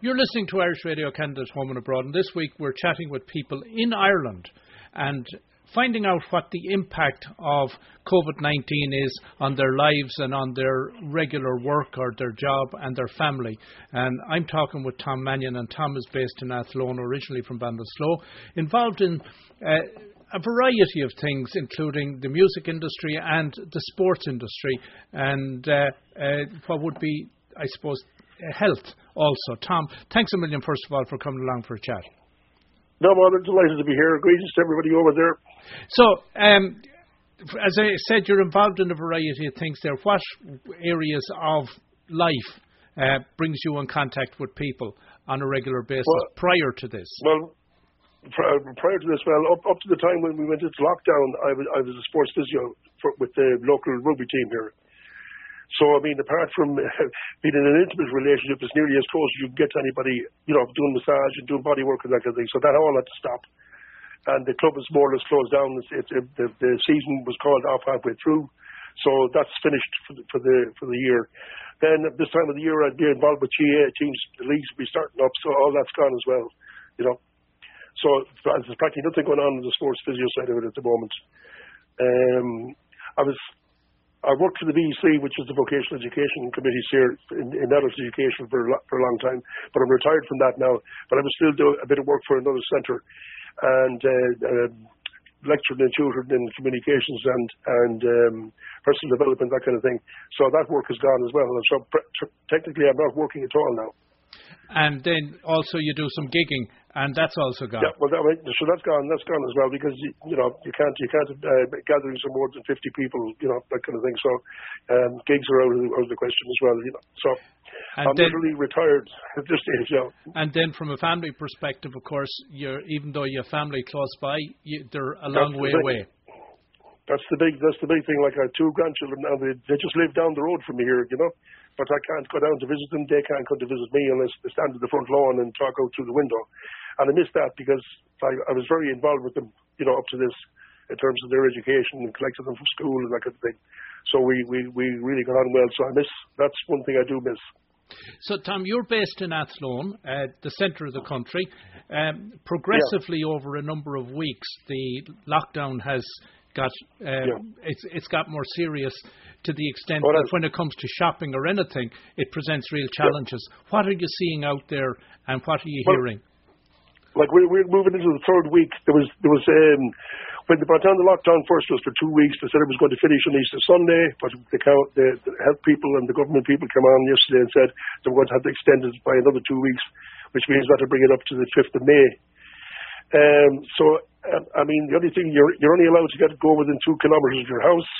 You're listening to Irish Radio Canada's Home and Abroad, and this week we're chatting with people in Ireland and finding out what the impact of COVID 19 is on their lives and on their regular work or their job and their family. And I'm talking with Tom Mannion, and Tom is based in Athlone, originally from Ballinasloe, involved in uh, a variety of things, including the music industry and the sports industry, and uh, uh, what would be, I suppose, health also. Tom, thanks a million, first of all, for coming along for a chat. No, I'm delighted to be here. Greetings to everybody over there. So, um, as I said, you're involved in a variety of things there. What areas of life uh, brings you in contact with people on a regular basis well, prior to this? Well, prior to this, well, up, up to the time when we went into lockdown, I was, I was a sports physio for, with the local rugby team here. So, I mean, apart from being in an intimate relationship, it's nearly as close as you can get to anybody, you know, doing massage and doing body work and that kind of thing. So that all had to stop. And the club is more or less closed down. It, the, the season was called off halfway through. So that's finished for the, for the, for the year. Then at this time of the year, I'd be involved with GAA teams. The leagues will be starting up. So all that's gone as well, you know. So there's practically nothing going on in the sports physio side of it at the moment. Um, I was I worked for the VEC, which is the Vocational Education Committee here in, in adult education for for a long time, but I'm retired from that now. But I was still doing a bit of work for another centre and uh, uh, lectured and tutored in communications and and um, personal development, that kind of thing. So that work is gone as well. And so pr- technically, I'm not working at all now. And then also you do some gigging, and that's also gone. Yeah, well, that, so that's gone. That's gone as well because you, you know you can't you can't uh, gatherings of more than fifty people, you know that kind of thing. So um, gigs are out of, the, out of the question as well. You know, so and I'm then, literally retired at this stage now. And then from a family perspective, of course, you're even though you have family close by, you, they're a long that's way away. That's the big that's the big thing. Like I have two grandchildren now. They they just live down the road from me here, you know but I can't go down to visit them. They can't come to visit me unless they stand at the front lawn and talk out through the window. And I miss that because I, I was very involved with them, you know, up to this in terms of their education and collected them from school and that kind of thing. So we, we, we really got on well. So I miss, that's one thing I do miss. So, Tom, you're based in Athlone, uh, the centre of the country. Um, progressively yeah. over a number of weeks, the lockdown has got uh, yeah. it's it's got more serious to the extent well, that when it comes to shopping or anything, it presents real challenges. Yeah. What are you seeing out there, and what are you well, hearing? Like we're, we're moving into the third week. There was there was um, when the by the time the lockdown first was for two weeks, they said it was going to finish on Easter Sunday, but the, the, the health people and the government people came on yesterday and said they were going to have to extend it by another two weeks, which means that to bring it up to the fifth of May. Um, so, um, I mean, the only thing you're you're only allowed to get go within two kilometres of your house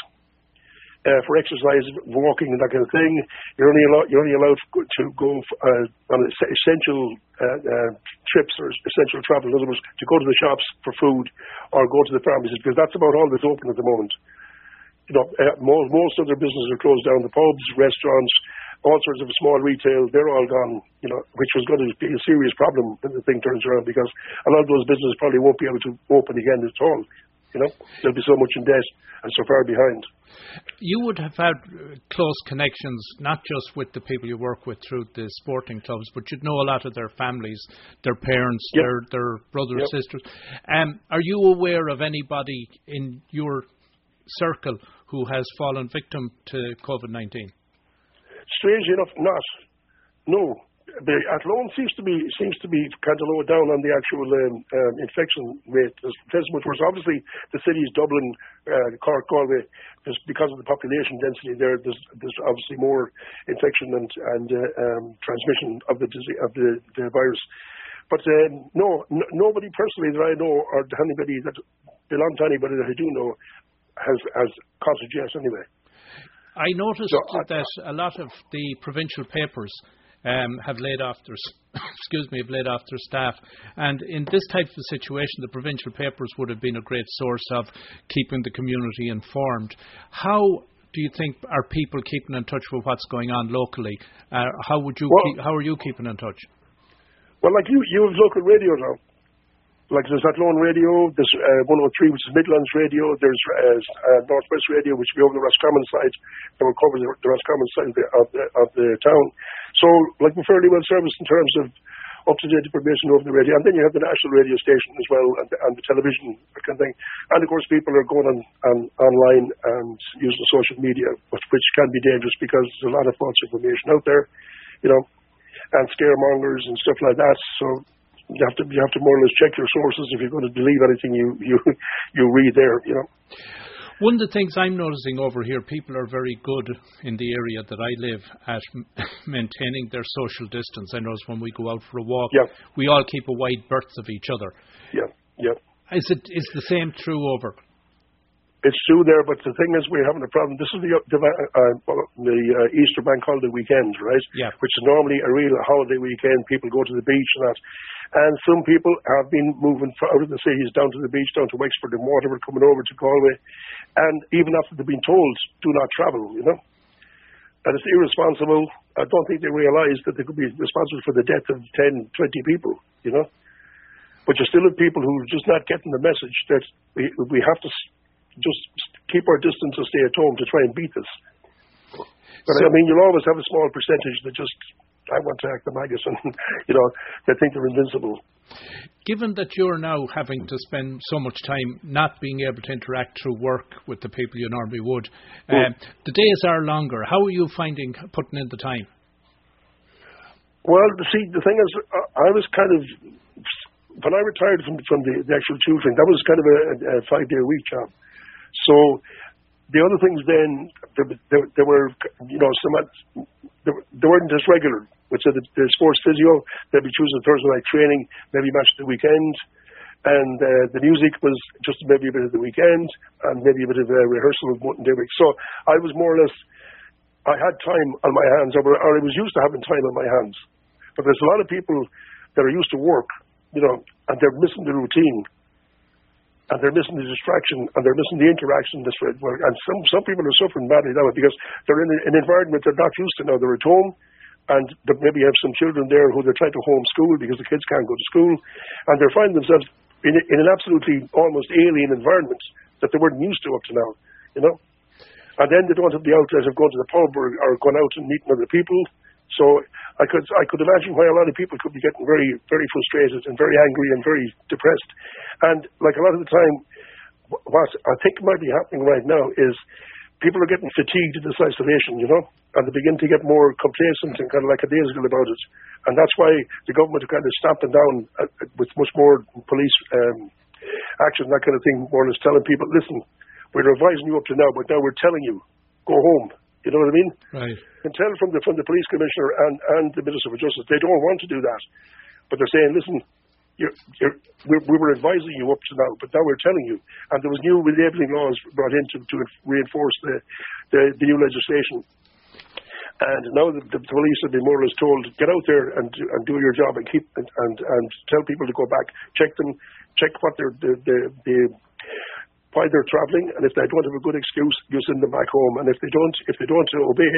uh, for exercise, walking, and that kind of thing. You're only allowed you're only allowed to go uh, on essential uh, uh, trips or essential travel. In other words, to go to the shops for food or go to the pharmacies because that's about all that's open at the moment. You know, uh, most, most other businesses are closed down. The pubs, restaurants, all sorts of small retail, they're all gone, you know, which was going to be a serious problem when the thing turns around because a lot of those businesses probably won't be able to open again at all. You know, they'll be so much in debt and so far behind. You would have had uh, close connections, not just with the people you work with through the sporting clubs, but you'd know a lot of their families, their parents, yep. their their brothers, yep. sisters. Um, are you aware of anybody in your circle who has fallen victim to COVID nineteen? Strangely enough, not. No, the Athlone seems to be seems to be kind of lower down on the actual um, um, infection rate. There's much worse. Obviously, the cities Dublin, uh, Cork, Galway, just because of the population density there, there's, there's obviously more infection and and uh, um, transmission of the disease, of the, the virus. But uh, no, n- nobody personally that I know, or anybody that belongs to anybody that I do know, has has caught it yet anyway. I noticed so, that a lot of the provincial papers um, have laid off their excuse me have laid off their staff. And in this type of situation, the provincial papers would have been a great source of keeping the community informed. How do you think are people keeping in touch with what's going on locally? Uh, how would you well, keep, how are you keeping in touch? Well, like you, you have local radio now. Like there's Athlone Radio, there's uh, 103, which is Midlands Radio. There's uh, uh, Northwest Radio, which will be over the Roscommon side, that will cover the, the Roscommon side of the, of the, of the town. So, like, we're fairly well serviced in terms of up-to-date information over the radio. And then you have the national radio station as well and, and the television kind of thing. And, of course, people are going on, on online and using social media, which, which can be dangerous because there's a lot of false information out there, you know, and scaremongers and stuff like that. So you have to you have to more or less check your sources if you're going to believe anything you you you read there. You know. One of the things I'm noticing over here, people are very good in the area that I live at maintaining their social distance. I notice when we go out for a walk, yeah. we all keep a wide berth of each other. Yeah, yeah. Is it is the same true over? It's true there, but the thing is, we're having a problem. This is the the, uh, the uh, Easter Bank holiday weekend, right? Yeah. Which is normally a real holiday weekend. People go to the beach and that. And some people have been moving out of the cities down to the beach, down to Wexford and Waterford, coming over to Galway. And even after they've been told, do not travel, you know. And it's irresponsible. I don't think they realise that they could be responsible for the death of 10, 20 people, you know. But you still have people who are just not getting the message that we, we have to just keep our distance and stay at home to try and beat this. But so, I mean, you'll always have a small percentage that just I want to act the and you know they think they're invincible. Given that you're now having to spend so much time not being able to interact through work with the people you normally would, mm. um, the days are longer. How are you finding putting in the time? Well, see, the thing is, I was kind of when I retired from from the, the actual tutoring, that was kind of a, a five day a week job. So the other things then there, there, there were you know some they, they weren't as regular which are the, sports physio, maybe choosing Thursday night training, maybe match the weekend. And uh, the music was just maybe a bit of the weekend and maybe a bit of a rehearsal of one day week. So I was more or less, I had time on my hands, or, or I was used to having time on my hands. But there's a lot of people that are used to work, you know, and they're missing the routine and they're missing the distraction and they're missing the interaction this way. And some some people are suffering badly now because they're in an environment they're not used to now. They're at home, and maybe have some children there who they're trying to homeschool because the kids can't go to school, and they're finding themselves in, in an absolutely almost alien environment that they weren't used to up to now, you know. And then they don't have the outlet of going to the pub or, or going out and meeting other people. So I could I could imagine why a lot of people could be getting very very frustrated and very angry and very depressed. And like a lot of the time, what I think might be happening right now is people are getting fatigued in this isolation, you know and they begin to get more complacent and kind of like a daisical about it. And that's why the government are kind of stamping down uh, with much more police um, action, that kind of thing, more or less telling people, listen, we're advising you up to now, but now we're telling you, go home. You know what I mean? Right. And tell from the from the police commissioner and, and the minister for justice, they don't want to do that, but they're saying, listen, you're, you're, we were advising you up to now, but now we're telling you. And there was new enabling laws brought in to, to reinforce the, the, the new legislation. And now the, the, police have been more or less told, get out there and and do your job and keep and and, and tell people to go back, check them, check what they're the, the, the why they're travelling, and if they don't have a good excuse, you send them back home. And if they don't, if they don't obey,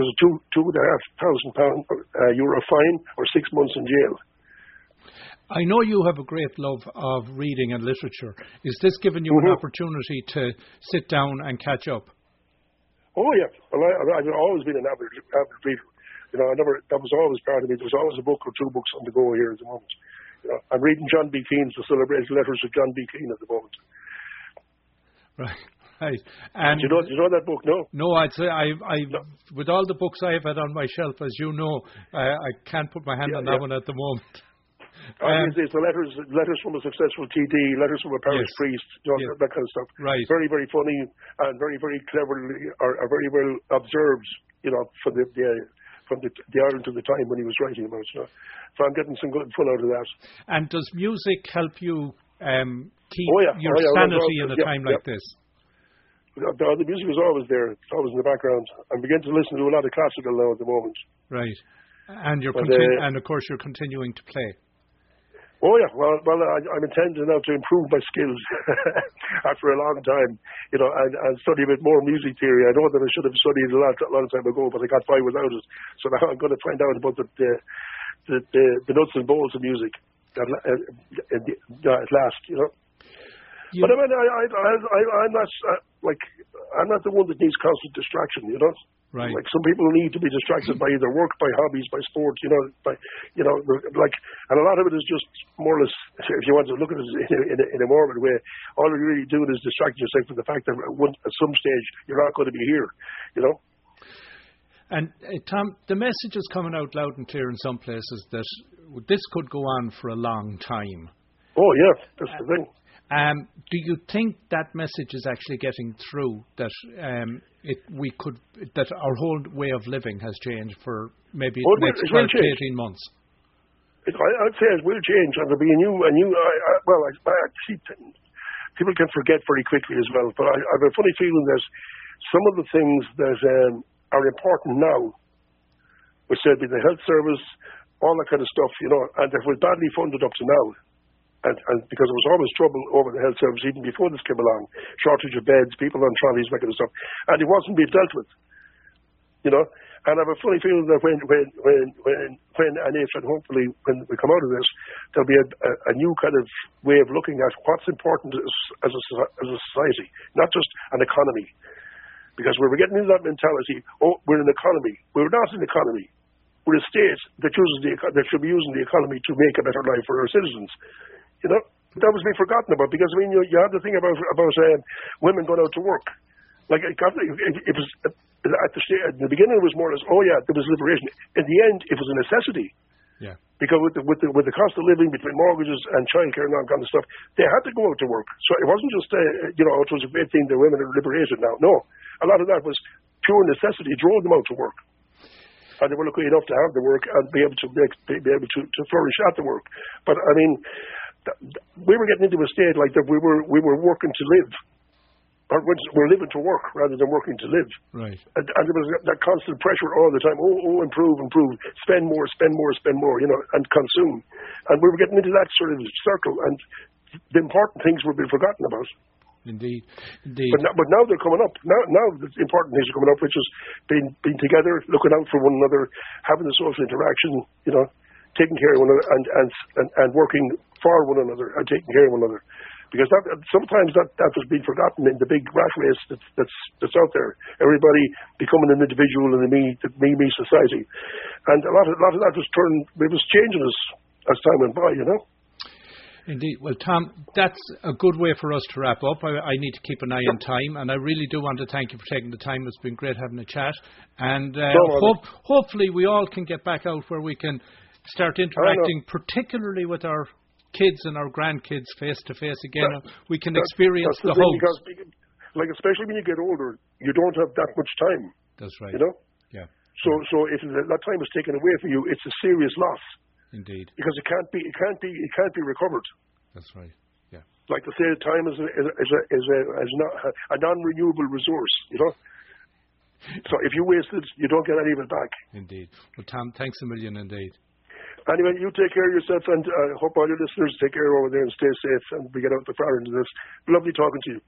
there's a two two and a half thousand pound uh, euro fine or six months in jail. I know you have a great love of reading and literature. Is this giving you mm-hmm. an opportunity to sit down and catch up? Oh yeah, well, I, I've always been an avid, avid reader. You know, I never that was always part of me. There was always a book or two books on the go here at the moment. You know, I'm reading John B. Keane's The Celebrated Letters of John B. Keane at the moment. Right. Right. And do you know, do you know that book? No. No, I'd say I, I, no. with all the books I've had on my shelf, as you know, I, I can't put my hand yeah, on that yeah. one at the moment. Um, it's, the letters, letters from a successful TD, letters from a parish yes. priest, you know, yes. that kind of stuff. Right. Very, very funny and very, very cleverly, or, or very well observed. You know, from the, the from the, the Ireland to the time when he was writing about it. You know? So I'm getting some good fun out of that. And does music help you um, keep oh, yeah. your oh, yeah. sanity in a yeah, time like this? The, the, music was always there. It's always in the background. I'm beginning to listen to a lot of classical now at the moment. Right. And you're but, continu- uh, and of course you're continuing to play. Oh yeah, well, well, I, I'm intending now to improve my skills after a long time, you know, and, and study a bit more music theory. I know that I should have studied a lot, a long time ago, but I got by without it. So now I'm going to find out about the the, the, the, the nuts and bolts of music at, at, at last, you know. You but I mean, I, I, I, I I'm not uh, like I'm not the one that needs constant distraction, you know. Right. Like some people need to be distracted by either work, by hobbies, by sport. You know, by you know, like, and a lot of it is just more or less. If you want to look at it in a, in a, in a morbid way, all you're really doing is distracting yourself from the fact that at some stage you're not going to be here. You know. And uh, Tom, the message is coming out loud and clear in some places that this could go on for a long time. Oh yeah, that's the thing. Um, do you think that message is actually getting through that um, it, we could that our whole way of living has changed for maybe well, the next 12 to 18 months? It, I, would say it will change, and there'll be a new, a new. I, I, well, I, I see people can forget very quickly as well, but I, have a funny feeling that some of the things that um, are important now, which said be the health service, all that kind of stuff, you know, and that was badly funded up to now and, and because there was always trouble over the health service even before this came along, shortage of beds, people on trolleys, that kind of stuff, and it wasn't being dealt with, you know. And I have a funny feeling that when, when, when, when, when and if, and hopefully when we come out of this, there'll be a, a, a new kind of way of looking at what's important as, as, a, as a society, not just an economy. Because we were getting into that mentality, oh, we're an economy. We're not an economy. We're a state that uses the that should be using the economy to make a better life for our citizens. You know, that was being forgotten about because I mean, you, you had the thing about about uh, women going out to work. Like it, got, it, it was at the at the beginning, it was more or less, oh yeah, there was liberation. In the end, it was a necessity. Yeah. Because with the with the with the cost of living between mortgages and childcare and all kind of stuff, they had to go out to work. So it wasn't just uh, you know it was a great thing that women are liberated now. No, a lot of that was pure necessity drove them out to work and they were lucky enough to have the work and be able to make, be able to, to flourish at the work. But I mean, we were getting into a state like that we were we were working to live or we're living to work rather than working to live. Right. And, and there was that constant pressure all the time. Oh, oh, improve, improve, spend more, spend more, spend more. You know, and consume. And we were getting into that sort of circle, and the important things were being forgotten about. Indeed, indeed. But now, but now they're coming up. Now, now the important things are coming up, which is being being together, looking out for one another, having the social interaction. You know, taking care of one another and, and, and, and working for one another and taking care of one another. Because that, sometimes that, that has been forgotten in the big rat race that's, that's, that's out there. Everybody becoming an individual in the me, the me, me society. And a lot of, a lot of that was turned, it was changing as, as time went by, you know. Indeed. Well, Tom, that's a good way for us to wrap up. I, I, need to keep an eye on time, and I really do want to thank you for taking the time. It's been great having a chat, and uh, hope, hopefully we all can get back out where we can start interacting, particularly with our kids and our grandkids face to face again. That, we can experience the, the hope. Like especially when you get older, you don't have that much time. That's right. You know. Yeah. So so if that time is taken away from you, it's a serious loss. Indeed. Because it can't be it can't be it can't be recovered. That's right. Yeah. Like to say, time is a, is a, is a, is a, is not a non-renewable resource. You know. So if you waste it, you don't get any of it back. Indeed. Well, Tom, thanks a million indeed. Anyway, you take care of yourself, and I hope all your listeners take care over there and stay safe, and we get out the far of this. Lovely talking to you.